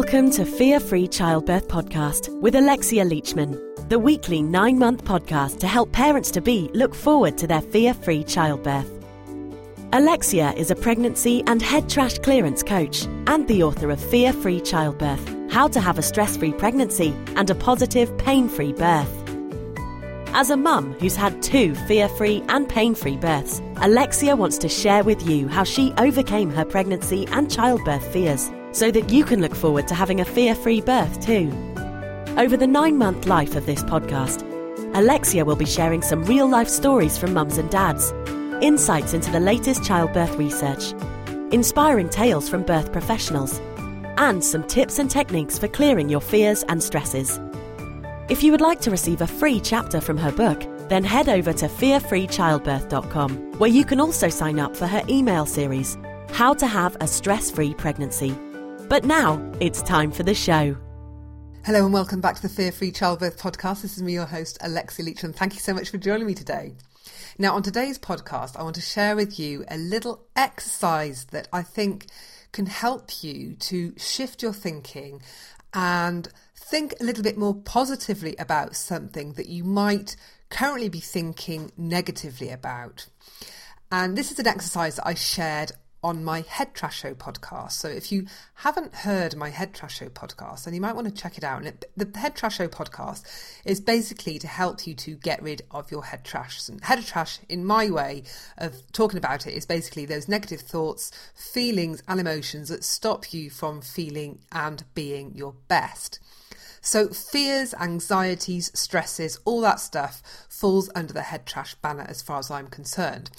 Welcome to Fear Free Childbirth Podcast with Alexia Leachman, the weekly nine month podcast to help parents to be look forward to their fear free childbirth. Alexia is a pregnancy and head trash clearance coach and the author of Fear Free Childbirth How to Have a Stress Free Pregnancy and a Positive Pain Free Birth. As a mum who's had two fear free and pain free births, Alexia wants to share with you how she overcame her pregnancy and childbirth fears so that you can look forward to having a fear free birth too. Over the nine month life of this podcast, Alexia will be sharing some real life stories from mums and dads, insights into the latest childbirth research, inspiring tales from birth professionals, and some tips and techniques for clearing your fears and stresses. If you would like to receive a free chapter from her book, then head over to fearfreechildbirth.com, where you can also sign up for her email series, How to Have a Stress Free Pregnancy but now it's time for the show. Hello and welcome back to the Fear Free Childbirth podcast. This is me, your host, Alexia Leachman. Thank you so much for joining me today. Now, on today's podcast, I want to share with you a little exercise that I think can help you to shift your thinking and think a little bit more positively about something that you might currently be thinking negatively about. And this is an exercise that I shared on my Head Trash Show podcast. So if you haven't heard my Head Trash Show podcast, then you might want to check it out. And it, the Head Trash Show podcast is basically to help you to get rid of your head trash. And head trash, in my way of talking about it, is basically those negative thoughts, feelings, and emotions that stop you from feeling and being your best. So, fears, anxieties, stresses, all that stuff falls under the head trash banner as far as I'm concerned.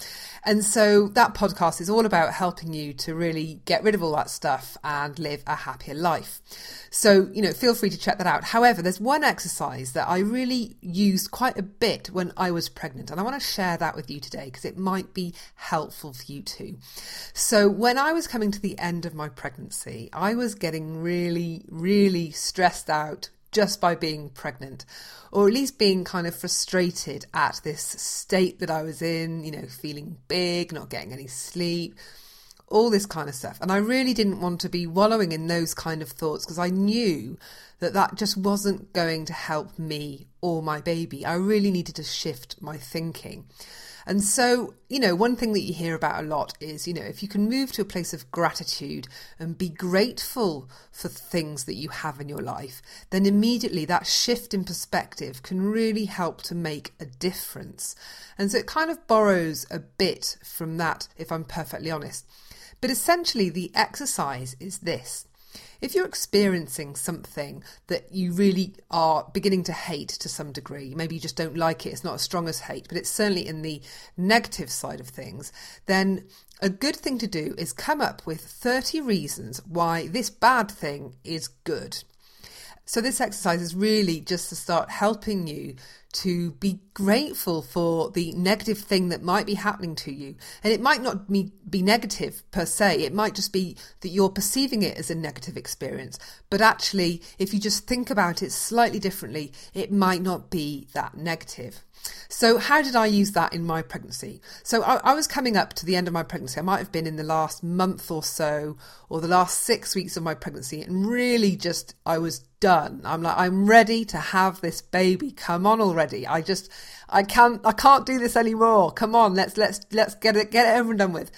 And so, that podcast is all about helping you to really get rid of all that stuff and live a happier life. So, you know, feel free to check that out. However, there's one exercise that I really used quite a bit when I was pregnant, and I want to share that with you today because it might be helpful for you too. So, when I was coming to the end of my pregnancy, I was getting really, really stressed out just by being pregnant, or at least being kind of frustrated at this state that I was in, you know, feeling big, not getting any sleep, all this kind of stuff. And I really didn't want to be wallowing in those kind of thoughts because I knew that that just wasn't going to help me or my baby. I really needed to shift my thinking. And so, you know, one thing that you hear about a lot is, you know, if you can move to a place of gratitude and be grateful for things that you have in your life, then immediately that shift in perspective can really help to make a difference. And so it kind of borrows a bit from that, if I'm perfectly honest. But essentially, the exercise is this if you're experiencing something that you really are beginning to hate to some degree, maybe you just don't like it, it's not as strong as hate, but it's certainly in the negative side of things, then a good thing to do is come up with 30 reasons why this bad thing is good. So, this exercise is really just to start helping you to be grateful for the negative thing that might be happening to you. And it might not be, be negative per se, it might just be that you're perceiving it as a negative experience. But actually, if you just think about it slightly differently, it might not be that negative. So, how did I use that in my pregnancy? So, I, I, was coming up to the end of my pregnancy. I might have been in the last month or so, or the last six weeks of my pregnancy, and really just I was done. I'm like, I'm ready to have this baby. Come on already. I just, I can't, I can't do this anymore. Come on, let's let's let's get it get it over and done with.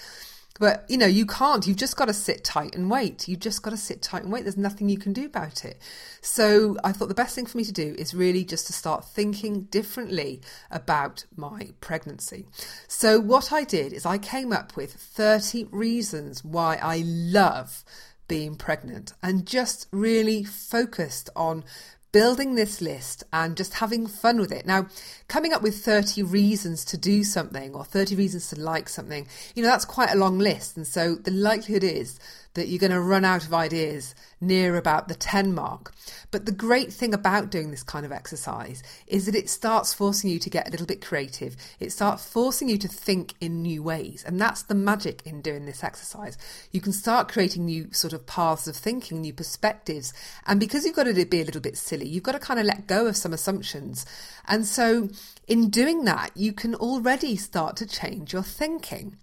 But you know, you can't. You've just got to sit tight and wait. You've just got to sit tight and wait. There's nothing you can do about it. So I thought the best thing for me to do is really just to start thinking differently about my pregnancy. So what I did is I came up with 30 reasons why I love being pregnant and just really focused on building this list and just having fun with it. Now, coming up with 30 reasons to do something or 30 reasons to like something, you know, that's quite a long list. And so the likelihood is that you're going to run out of ideas near about the 10 mark. But the great thing about doing this kind of exercise is that it starts forcing you to get a little bit creative. It starts forcing you to think in new ways. And that's the magic in doing this exercise. You can start creating new sort of paths of thinking, new perspectives. And because you've got to be a little bit silly, you've got to kind of let go of some assumptions. And so in doing that, you can already start to change your thinking.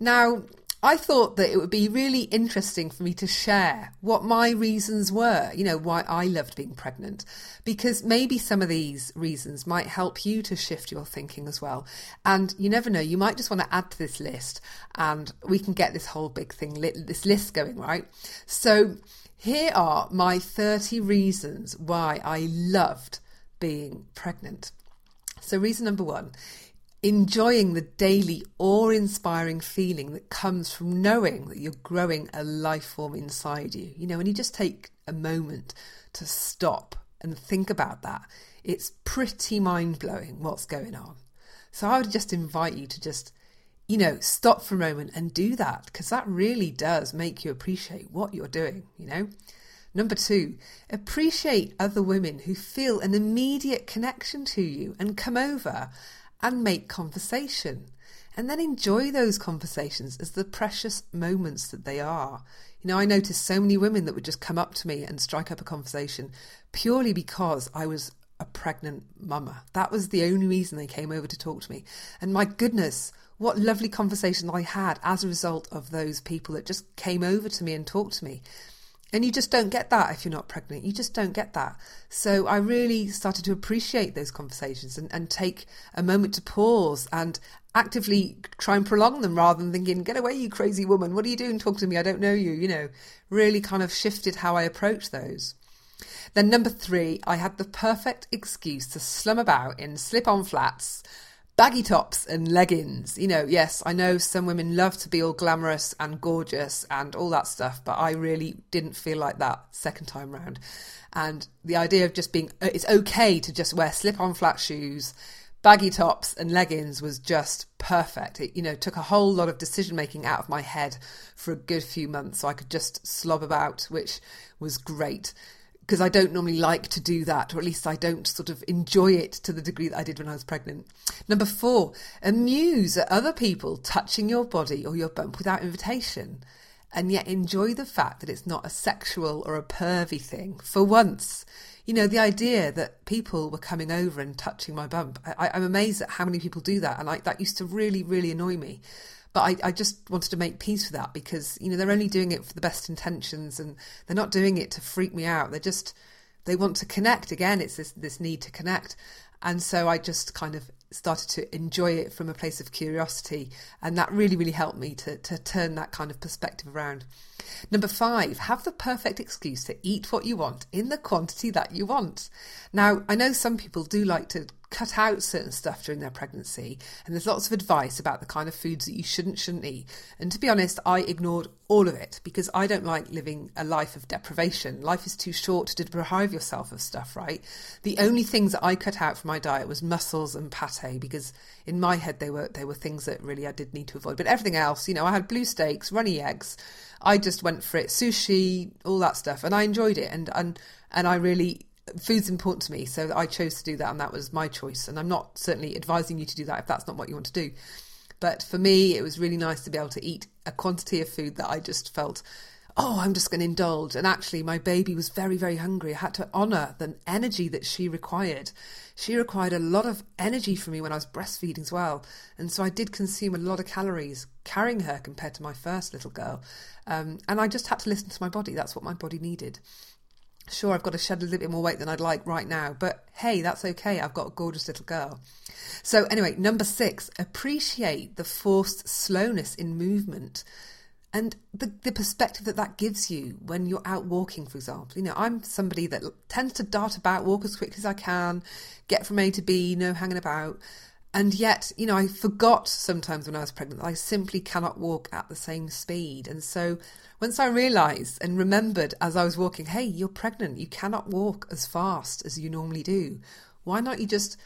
Now, I thought that it would be really interesting for me to share what my reasons were, you know, why I loved being pregnant, because maybe some of these reasons might help you to shift your thinking as well. And you never know, you might just want to add to this list and we can get this whole big thing, this list going, right? So here are my 30 reasons why I loved being pregnant. So, reason number one enjoying the daily awe inspiring feeling that comes from knowing that you're growing a life form inside you. You know, when you just take a moment to stop and think about that, it's pretty mind blowing what's going on. So I would just invite you to just, you know, stop for a moment and do that because that really does make you appreciate what you're doing, you know. Number two, appreciate other women who feel an immediate connection to you and come over and make conversation. And then enjoy those conversations as the precious moments that they are. You know, I noticed so many women that would just come up to me and strike up a conversation purely because I was a pregnant mama. That was the only reason they came over to talk to me. And my goodness, what lovely conversations I had as a result of those people that just came over to me and talked to me. And you just don't get that if you're not pregnant. You just don't get that. So I really started to appreciate those conversations and, and take a moment to pause and actively try and prolong them rather than thinking, get away, you crazy woman. What are you doing talking to me? I don't know you. You know, really kind of shifted how I approach those. Then, number three, I had the perfect excuse to slum about in slip on flats baggy tops and leggings. You know, yes, I know some women love to be all glamorous and gorgeous and all that stuff, but I really didn't feel like that second time round. And the idea of just being, uh, it's okay to just wear slip on flat shoes, baggy tops and leggings was just perfect. It, you know, took a whole lot of decision making out of my head for a good few months so I could just slob about, which was great because I don't normally like to do that, or at least I don't sort of enjoy it to the degree that I did when I was pregnant. Number four, amuse at other people touching your body or your bump without invitation, and yet enjoy the fact that it's not a sexual or a pervy thing for once. You know, the idea that people were coming over and touching my bump, I, am amazed at how many people do that, and I, that used to really, really annoy me. But I, I, just wanted to make peace with that because, you know, they're only doing it for the best intentions and they're not doing it to freak me out. They're just, they want to connect. Again, it's this, this need to connect. And so I just kind of started to enjoy it from a place of curiosity. And that really, really helped me to, to turn that kind of perspective around. Number five, have the perfect excuse to eat what you want in the quantity that you want. Now, I know some people do like to cut out certain stuff during their pregnancy and there's lots of advice about the kind of foods that you shouldn't shouldn't eat. And to be honest i ignored all of it because i don't like living a life of deprivation. Life is too short to deprive yourself of stuff right? The only things that i cut out from my diet was mussels and pate because in my head they were they were things that really i did need to avoid. But everything else you know i had blue steaks runny eggs. I just went for it sushi all that stuff and i enjoyed it. And and and i really food's important to me, so I chose to do that, and that was my choice. And I'm not certainly advising you to do that if that's not what you want to do. But for me, it was really nice to be able to eat a quantity of food that I just felt, oh, I'm just going to indulge. And actually, my baby was very, very hungry. I had to honour the energy that she required. She required a lot of energy from me when I was breastfeeding as well. And so I did consume a lot of calories carrying her compared to my first little girl. Um, and I just had to listen to my body. That's what my body needed. Sure, I've got to shed a little bit more weight than I'd like right now, but hey, that's okay. I've got a gorgeous little girl. So, anyway, number six, appreciate the forced slowness in movement and the, the perspective that that gives you when you're out walking, for example. You know, I'm somebody that tends to dart about, walk as quick as I can, get from A to B, no hanging about. And yet, you know, I forgot sometimes when I was pregnant that I simply cannot walk at the same speed. And so once I realised and remembered as I was walking, hey, you're pregnant, you cannot walk as fast as you normally do. Why not you just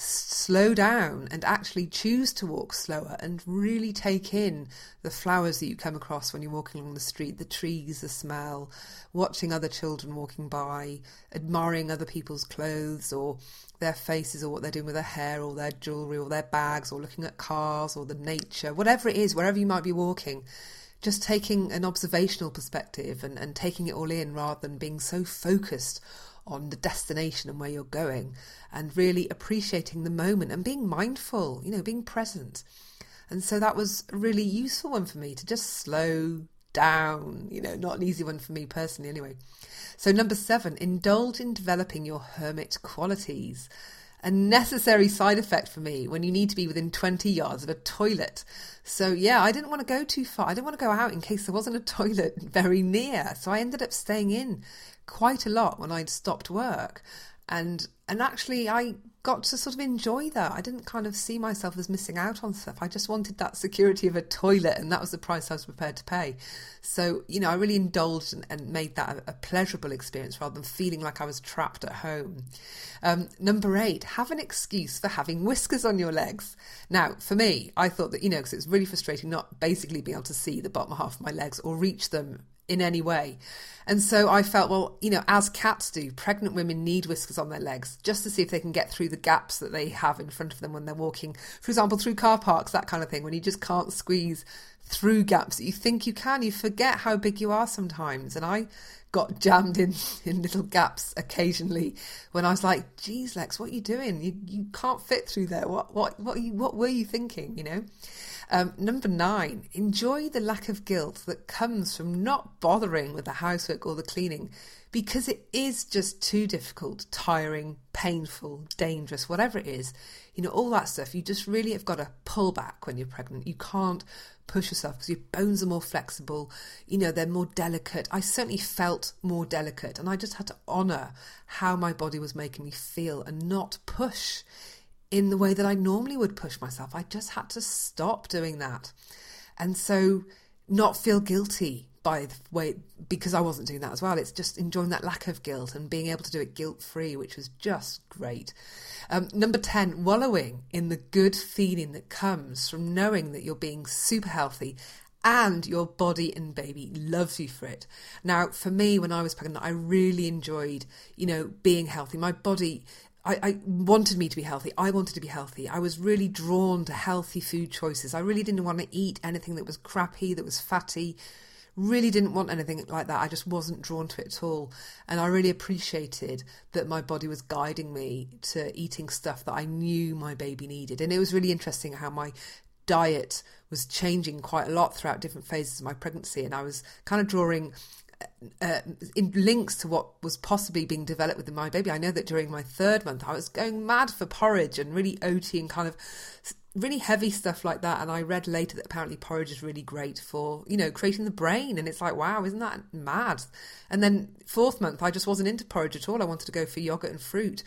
slow down and actually choose to walk slower and really take in the flowers that you come across when you're walking along the street, the trees, the smell, watching other children walking by, admiring other people's clothes or their faces or what they're doing with their hair or their jewellery or their bags or looking at cars or the nature, whatever it is, wherever you might be walking. Just taking an observational perspective and, and taking it all in rather than being so focused on the destination and where you're going and really appreciating the moment and being mindful, you know, being present. And so that was a really useful one for me to just slow down, you know, not an easy one for me personally anyway. So, number seven, indulge in developing your hermit qualities. A necessary side effect for me when you need to be within 20 yards of a toilet. So, yeah, I didn't want to go too far. I didn't want to go out in case there wasn't a toilet very near. So, I ended up staying in quite a lot when I'd stopped work. And and actually I got to sort of enjoy that. I didn't kind of see myself as missing out on stuff. I just wanted that security of a toilet, and that was the price I was prepared to pay. So, you know, I really indulged and, and made that a, a, pleasurable experience rather than feeling like I was trapped at home. Um, number eight, have an excuse for having whiskers on your legs. Now, for me, I thought that, you know, because it's really frustrating not basically being able to see the bottom half of my legs or reach them in any way. And so I felt, well, you know, as cats do, pregnant women need whiskers on their legs just to see if they can get through the gaps that they have in front of them when they're walking, for example, through car parks, that kind of thing, when you just can't squeeze through gaps that you think you can. You forget how big you are sometimes. And I got jammed in, in little gaps occasionally when I was like, geez, Lex, what are you doing? You, you can't fit through there. What, what, what, you, what were you thinking, you know? Um, number nine, enjoy the lack of guilt that comes from not bothering with the housework or the cleaning because it is just too difficult, tiring, painful, dangerous, whatever it is. You know, all that stuff. You just really have got to pull back when you're pregnant. You can't push yourself because your bones are more flexible. You know, they're more delicate. I certainly felt more delicate, and I just had to honour how my body was making me feel and not push in the way that I normally would push myself. I just had to stop doing that. And so not feel guilty by the way because I wasn't doing that as well. It's just enjoying that lack of guilt and being able to do it guilt free, which was just great. Um, number 10, wallowing in the good feeling that comes from knowing that you're being super healthy and your body and baby loves you for it. Now, for me, when I was pregnant, I really enjoyed, you know, being healthy. My body I, I, wanted me to be healthy. I wanted to be healthy. I was really drawn to healthy food choices. I really didn't want to eat anything that was crappy, that was fatty. Really didn't want anything like that. I just wasn't drawn to it at all. And I really appreciated that my body was guiding me to eating stuff that I knew my baby needed. And it was really interesting how my diet was changing quite a lot throughout different phases of my pregnancy. And I was kind of drawing uh, in links to what was possibly being developed within my baby. I know that during my third month, I was going mad for porridge and really oaty and kind of really heavy stuff like that. And I read later that apparently porridge is really great for, you know, creating the brain. And it's like, wow, isn't that mad? And then fourth month, I just wasn't into porridge at all. I wanted to go for yogurt and fruit.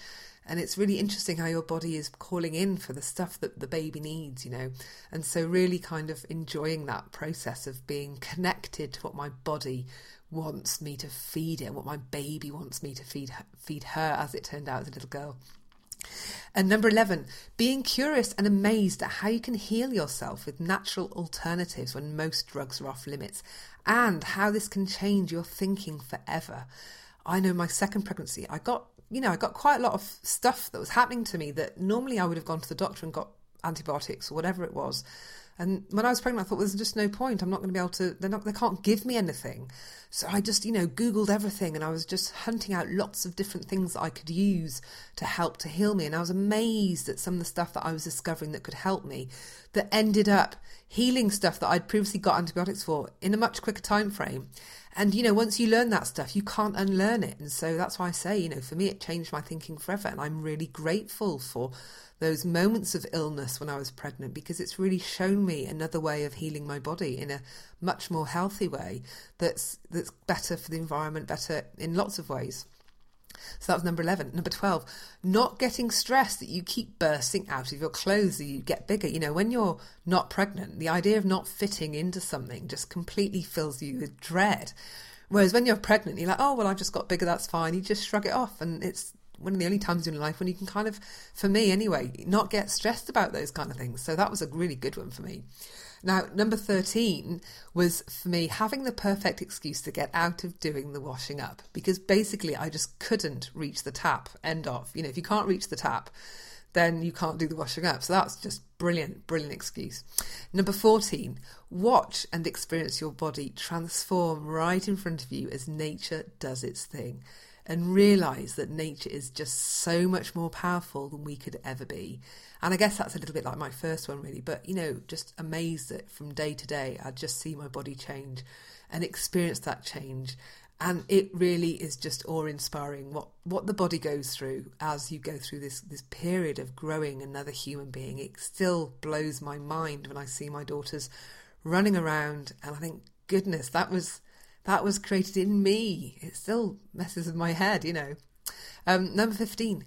And it's really interesting how your body is calling in for the stuff that the baby needs, you know. And so, really kind of enjoying that process of being connected to what my body wants me to feed it, what my baby wants me to feed her, feed her, as it turned out as a little girl. And number 11, being curious and amazed at how you can heal yourself with natural alternatives when most drugs are off limits, and how this can change your thinking forever. I know my second pregnancy, I got, you know, I got quite a lot of stuff that was happening to me that normally I would have gone to the doctor and got antibiotics or whatever it was. And when I was pregnant, I thought well, there's just no point. I'm not going to be able to. They're not. They can't give me anything. So I just, you know, googled everything, and I was just hunting out lots of different things that I could use to help to heal me. And I was amazed at some of the stuff that I was discovering that could help me, that ended up healing stuff that I'd previously got antibiotics for in a much quicker time frame. And you know, once you learn that stuff, you can't unlearn it. And so that's why I say, you know, for me, it changed my thinking forever. And I'm really grateful for those moments of illness when I was pregnant because it's really shown me another way of healing my body in a much more healthy way that's that's better for the environment, better in lots of ways. So that was number 11. Number 12, not getting stressed that you keep bursting out of your clothes, that you get bigger. You know, when you're not pregnant, the idea of not fitting into something just completely fills you with dread. Whereas when you're pregnant, you're like, oh, well, I've just got bigger, that's fine. You just shrug it off. And it's one of the only times in life when you can kind of, for me anyway, not get stressed about those kind of things. So that was a really good one for me. Now, number 13 was for me having the perfect excuse to get out of doing the washing up because basically I just couldn't reach the tap, end off. You know, if you can't reach the tap, then you can't do the washing up. So that's just brilliant, brilliant excuse. Number 14, watch and experience your body transform right in front of you as nature does its thing. And realize that nature is just so much more powerful than we could ever be. And I guess that's a little bit like my first one, really. But, you know, just amazed that from day to day, I just see my body change and experience that change. And it really is just awe inspiring what, what the body goes through as you go through this, this period of growing another human being. It still blows my mind when I see my daughters running around and I think, goodness, that was that was created in me. It still messes with my head, you know. Um, number 15.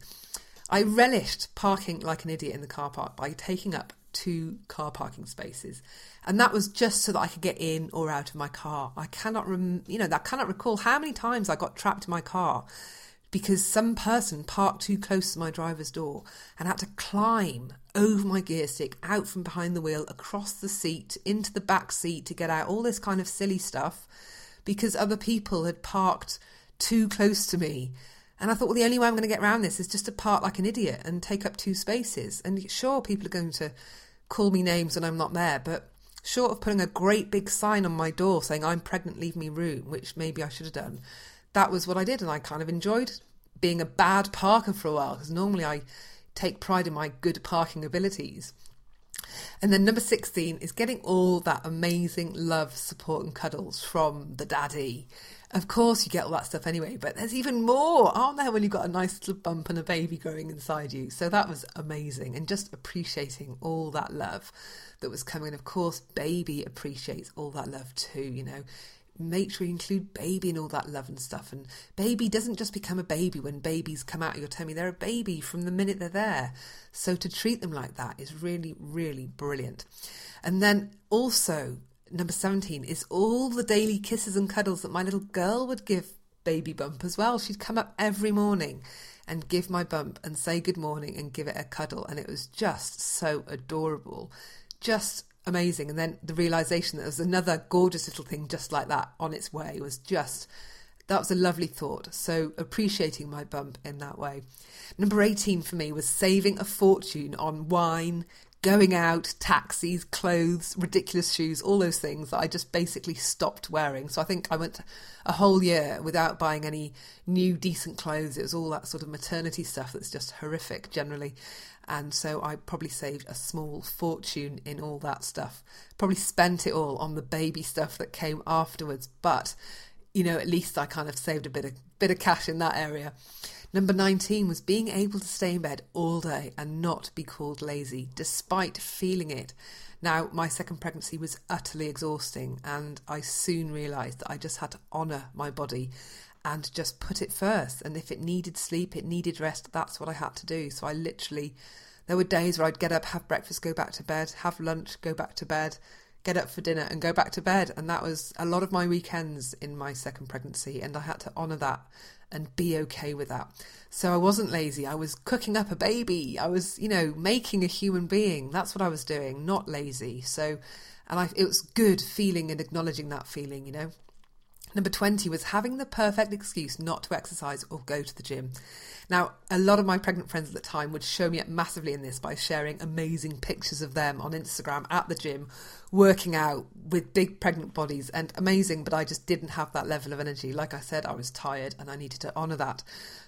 I relished parking like an idiot in the car park by taking up two car parking spaces. And that was just so that I could get in or out of my car. I cannot, rem- you know, I cannot recall how many times I got trapped in my car because some person parked too close to my driver's door and had to climb over my gear stick, out from behind the wheel, across the seat, into the back seat to get out, all this kind of silly stuff because other people had parked too close to me. And I thought, well, the only way I'm going to get around this is just to park like an idiot and take up two spaces. And sure, people are going to call me names when I'm not there, but short of putting a great big sign on my door saying, I'm pregnant, leave me room, which maybe I should have done, that was what I did. And I kind of enjoyed being a bad parker for a while because normally I take pride in my good parking abilities. And then number 16 is getting all that amazing love, support, and cuddles from the daddy. Of course, you get all that stuff anyway, but there's even more, aren't there, when you've got a nice little bump and a baby growing inside you? So that was amazing, and just appreciating all that love that was coming. Of course, baby appreciates all that love too, you know make sure you include baby and all that love and stuff. And baby doesn't just become a baby when babies come out of your tummy, they're a baby from the minute they're there. So to treat them like that is really, really brilliant. And then also, number 17 is all the daily kisses and cuddles that my little girl would give baby bump as well. She'd come up every morning and give my bump and say good morning and give it a cuddle. And it was just so adorable. Just amazing. And then the realization that there was another gorgeous little thing just like that on its way was just that was a lovely thought. So appreciating my bump in that way. Number 18 for me was saving a fortune on wine, going out, taxis, clothes, ridiculous shoes, all those things that I just basically stopped wearing. So I think I went a whole year without buying any new decent clothes. It was all that sort of maternity stuff that's just horrific generally. And so I probably saved a small fortune in all that stuff. Probably spent it all on the baby stuff that came afterwards, but you know, at least I kind of saved a bit of bit of cash in that area. Number 19 was being able to stay in bed all day and not be called lazy, despite feeling it. Now, my second pregnancy was utterly exhausting, and I soon realised that I just had to honour my body and just put it first. And if it needed sleep, it needed rest, that's what I had to do. So I literally, there were days where I'd get up, have breakfast, go back to bed, have lunch, go back to bed, get up for dinner, and go back to bed. And that was a lot of my weekends in my second pregnancy. And I had to honour that and be okay with that. So I wasn't lazy. I was cooking up a baby. I was, you know, making a human being. That's what I was doing, not lazy. So, and I, it was good feeling and acknowledging that feeling, you know. Number 20 was having the perfect excuse not to exercise or go to the gym. Now, a lot of my pregnant friends at the time would show me up massively in this by sharing amazing pictures of them on Instagram at the gym, working out with big pregnant bodies and amazing, but I just didn't have that level of energy. Like I said, I was tired and I needed to honour that.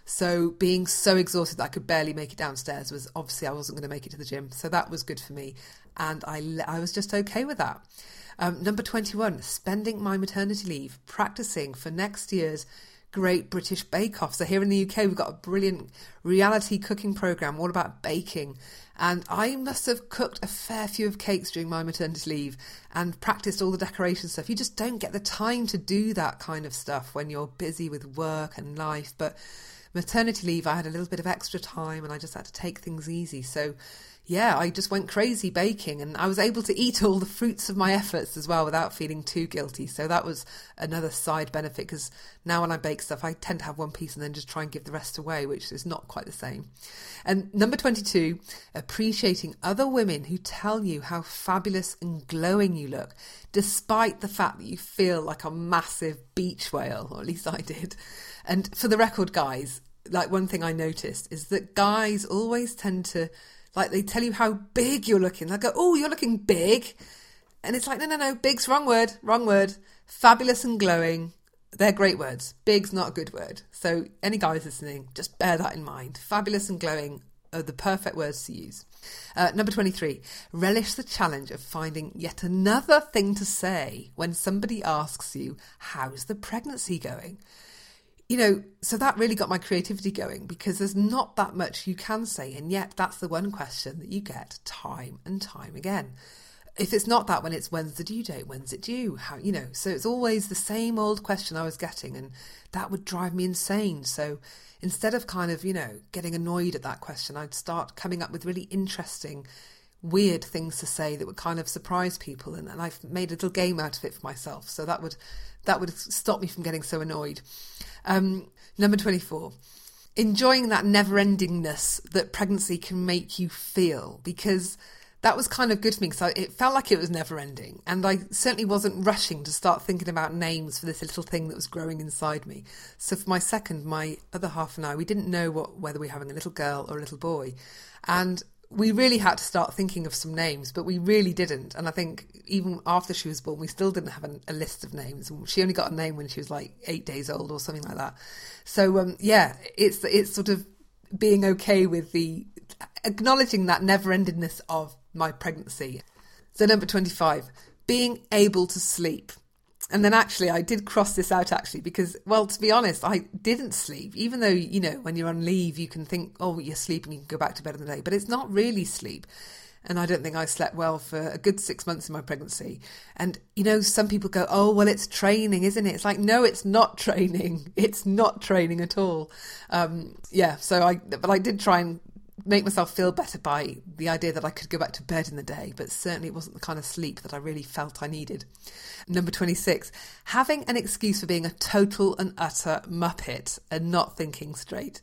So, being so exhausted that I could barely make it downstairs was obviously I wasn't going to make it to the gym. So, that was good for me. And I, I was just okay with that. Um, number 21, spending my maternity leave practicing for next year's Great British Bake Off. So, here in the UK, we've got a brilliant reality cooking program all about baking. And I must have cooked a fair few of cakes during my maternity leave and practiced all the decoration stuff. You just don't get the time to do that kind of stuff when you're busy with work and life. But maternity leave, I had a little bit of extra time and I just had to take things easy. So, yeah, I just went crazy baking and I was able to eat all the fruits of my efforts as well without feeling too guilty. So that was another side benefit because now when I bake stuff, I tend to have one piece and then just try and give the rest away, which is not quite the same. And number 22, appreciating other women who tell you how fabulous and glowing you look, despite the fact that you feel like a massive beach whale, or at least I did. And for the record, guys, like one thing I noticed is that guys always tend to like they tell you how big you're looking. They go, "Oh, you're looking big," and it's like, no, no, no, big's wrong word, wrong word. Fabulous and glowing. they're great words. Big's not a good word. So, any guys listening, just bear that in mind. Fabulous and glowing are the perfect words to use. Uh, number 23, relish the challenge of finding yet another thing to say when somebody asks you, How's the pregnancy going? You know, so that really got my creativity going because there's not that much you can say, and yet that's the one question that you get time and time again. If it's not that when it's when's the due date? When's it due? How you know so it's always the same old question i was getting and that would drive me insane. So instead of kind of you know getting annoyed at that question i'd start coming up with really interesting weird things to say that would kind of surprise people and, and i've made a little game out of it for myself so that would that would stop me from getting so annoyed um, number 24 enjoying that never endingness that pregnancy can make you feel because that was kind of good for me because it felt like it was never ending. And I certainly wasn't rushing to start thinking about names for this little thing that was growing inside me. So for my second, my other half and I, we didn't know what, whether we were having a little girl or a little boy. And we really had to start thinking of some names, but we really didn't. And I think even after she was born, we still didn't have a, a list of names. She only got a name when she was like eight days old or something like that. So um, yeah, it's it's sort of being okay with the acknowledging that never endedness of my pregnancy. So, number 25, being able to sleep. And then actually, I did cross this out actually because, well, to be honest, I didn't sleep. Even though, you know, when you're on leave, you can think, oh, you're sleeping, you can go back to bed in the day. But it's not really sleep. And I don't think I slept well for a good six months in my pregnancy. And, you know, some people go, oh, well, it's training, isn't it? It's like, no, it's not training. It's not training at all. Um, yeah, so I, but I did try and make myself feel better by the idea that I could go back to bed in the day, but certainly it wasn't the kind of sleep that I really felt I needed. Number 26, having an excuse for being a total and utter muppet and not thinking straight.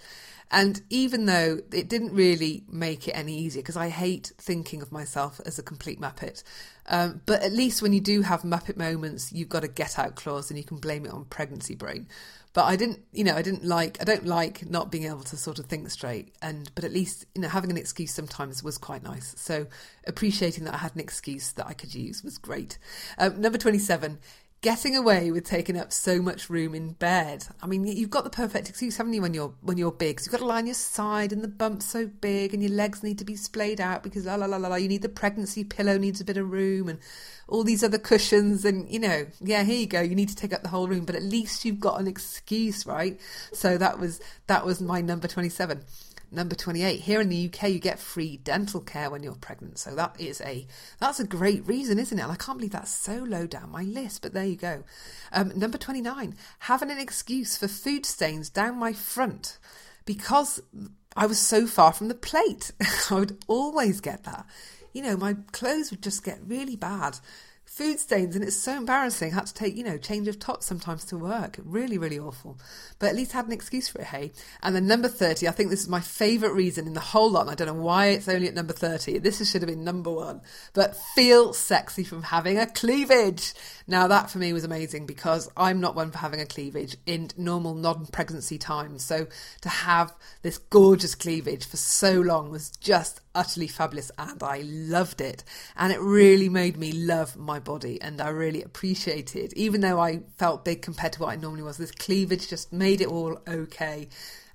And even though it didn't really make it any easier, because I hate thinking of myself as a complete Muppet, um, but at least when you do have Muppet moments, you've got a get out clause and you can blame it on pregnancy brain. But I didn't, you know, I didn't like, I don't like not being able to sort of think straight. And, but at least, you know, having an excuse sometimes was quite nice. So appreciating that I had an excuse that I could use was great. Um, number 27, getting away with taking up so much room in bed. I mean, you've got the perfect excuse, haven't you, when you're when you're big? So you've got to lie on your side, and the bump's so big, and your legs need to be splayed out because la la la la la. You need the pregnancy pillow needs a bit of room, and all these other cushions, and you know, yeah, here you go. You need to take up the whole room, but at least you've got an excuse, right? So that was that was my number twenty seven. Number 28. Here in the UK, you get free dental care when you're pregnant. So that is a that's a great reason, isn't it? And I can't believe that's so low down my list, but there you go. Um, number 29. Having an excuse for food stains down my front because I was so far from the plate. I would always get that. You know, my clothes would just get really bad food stains and it's so embarrassing. I had to take, you know, change of tots sometimes to work. Really, really awful. But at least had an excuse for it, hey. And then number 30, I think this is my favourite reason in the whole lot. and I don't know why it's only at number 30. This should have been number one. But feel sexy from having a cleavage. Now that for me was amazing because I'm not one for having a cleavage in normal non-pregnancy times. So to have this gorgeous cleavage for so long was just utterly fabulous and I loved it. And it really made me love my body and I really appreciated, even though I felt big compared to what I normally was, this cleavage just made it all okay.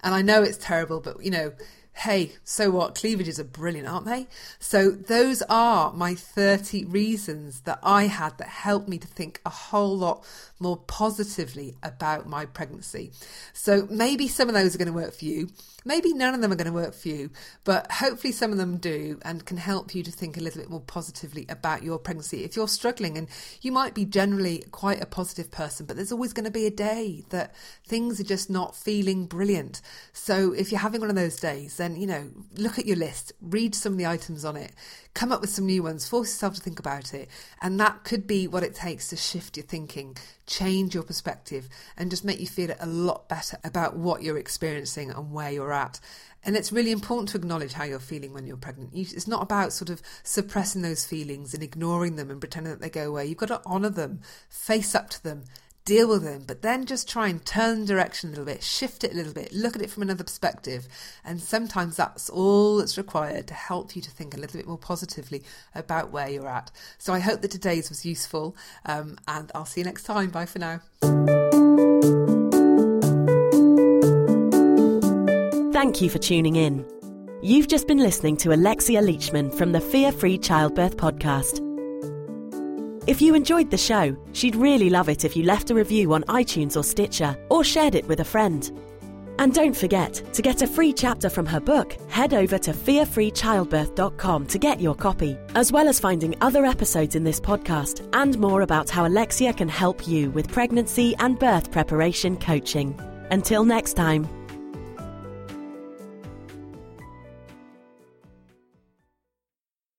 And I know it's terrible, but you know, hey, so what? Cleavages are brilliant, aren't they? So, those are my 30 reasons that I had that helped me to think a whole lot more positively about my pregnancy. So, maybe some of those are going to work for you. Maybe none of them are going to work for you, but hopefully some of them do and can help you to think a little bit more positively about your pregnancy. If you're struggling and you might be generally quite a positive person, but there's always going to be a day that things are just not feeling brilliant. So if you're having one of those days, then, you know, look at your list, read some of the items on it, come up with some new ones, force yourself to think about it. And that could be what it takes to shift your thinking, change your perspective, and just make you feel a lot better about what you're experiencing and where you're at. And it's really important to acknowledge how you're feeling when you're pregnant. It's not about sort of suppressing those feelings and ignoring them and pretending that they go away. You've got to honour them, face up to them, deal with them, but then just try and turn direction a little bit, shift it a little bit, look at it from another perspective. And sometimes that's all that's required to help you to think a little bit more positively about where you're at. So I hope that today's was useful, um, and I'll see you next time. Bye for now. Thank you for tuning in. You've just been listening to Alexia Leachman from the Fear Free Childbirth podcast. If you enjoyed the show, she'd really love it if you left a review on iTunes or Stitcher or shared it with a friend. And don't forget, to get a free chapter from her book, head over to fearfreechildbirth.com to get your copy, as well as finding other episodes in this podcast and more about how Alexia can help you with pregnancy and birth preparation coaching. Until next time.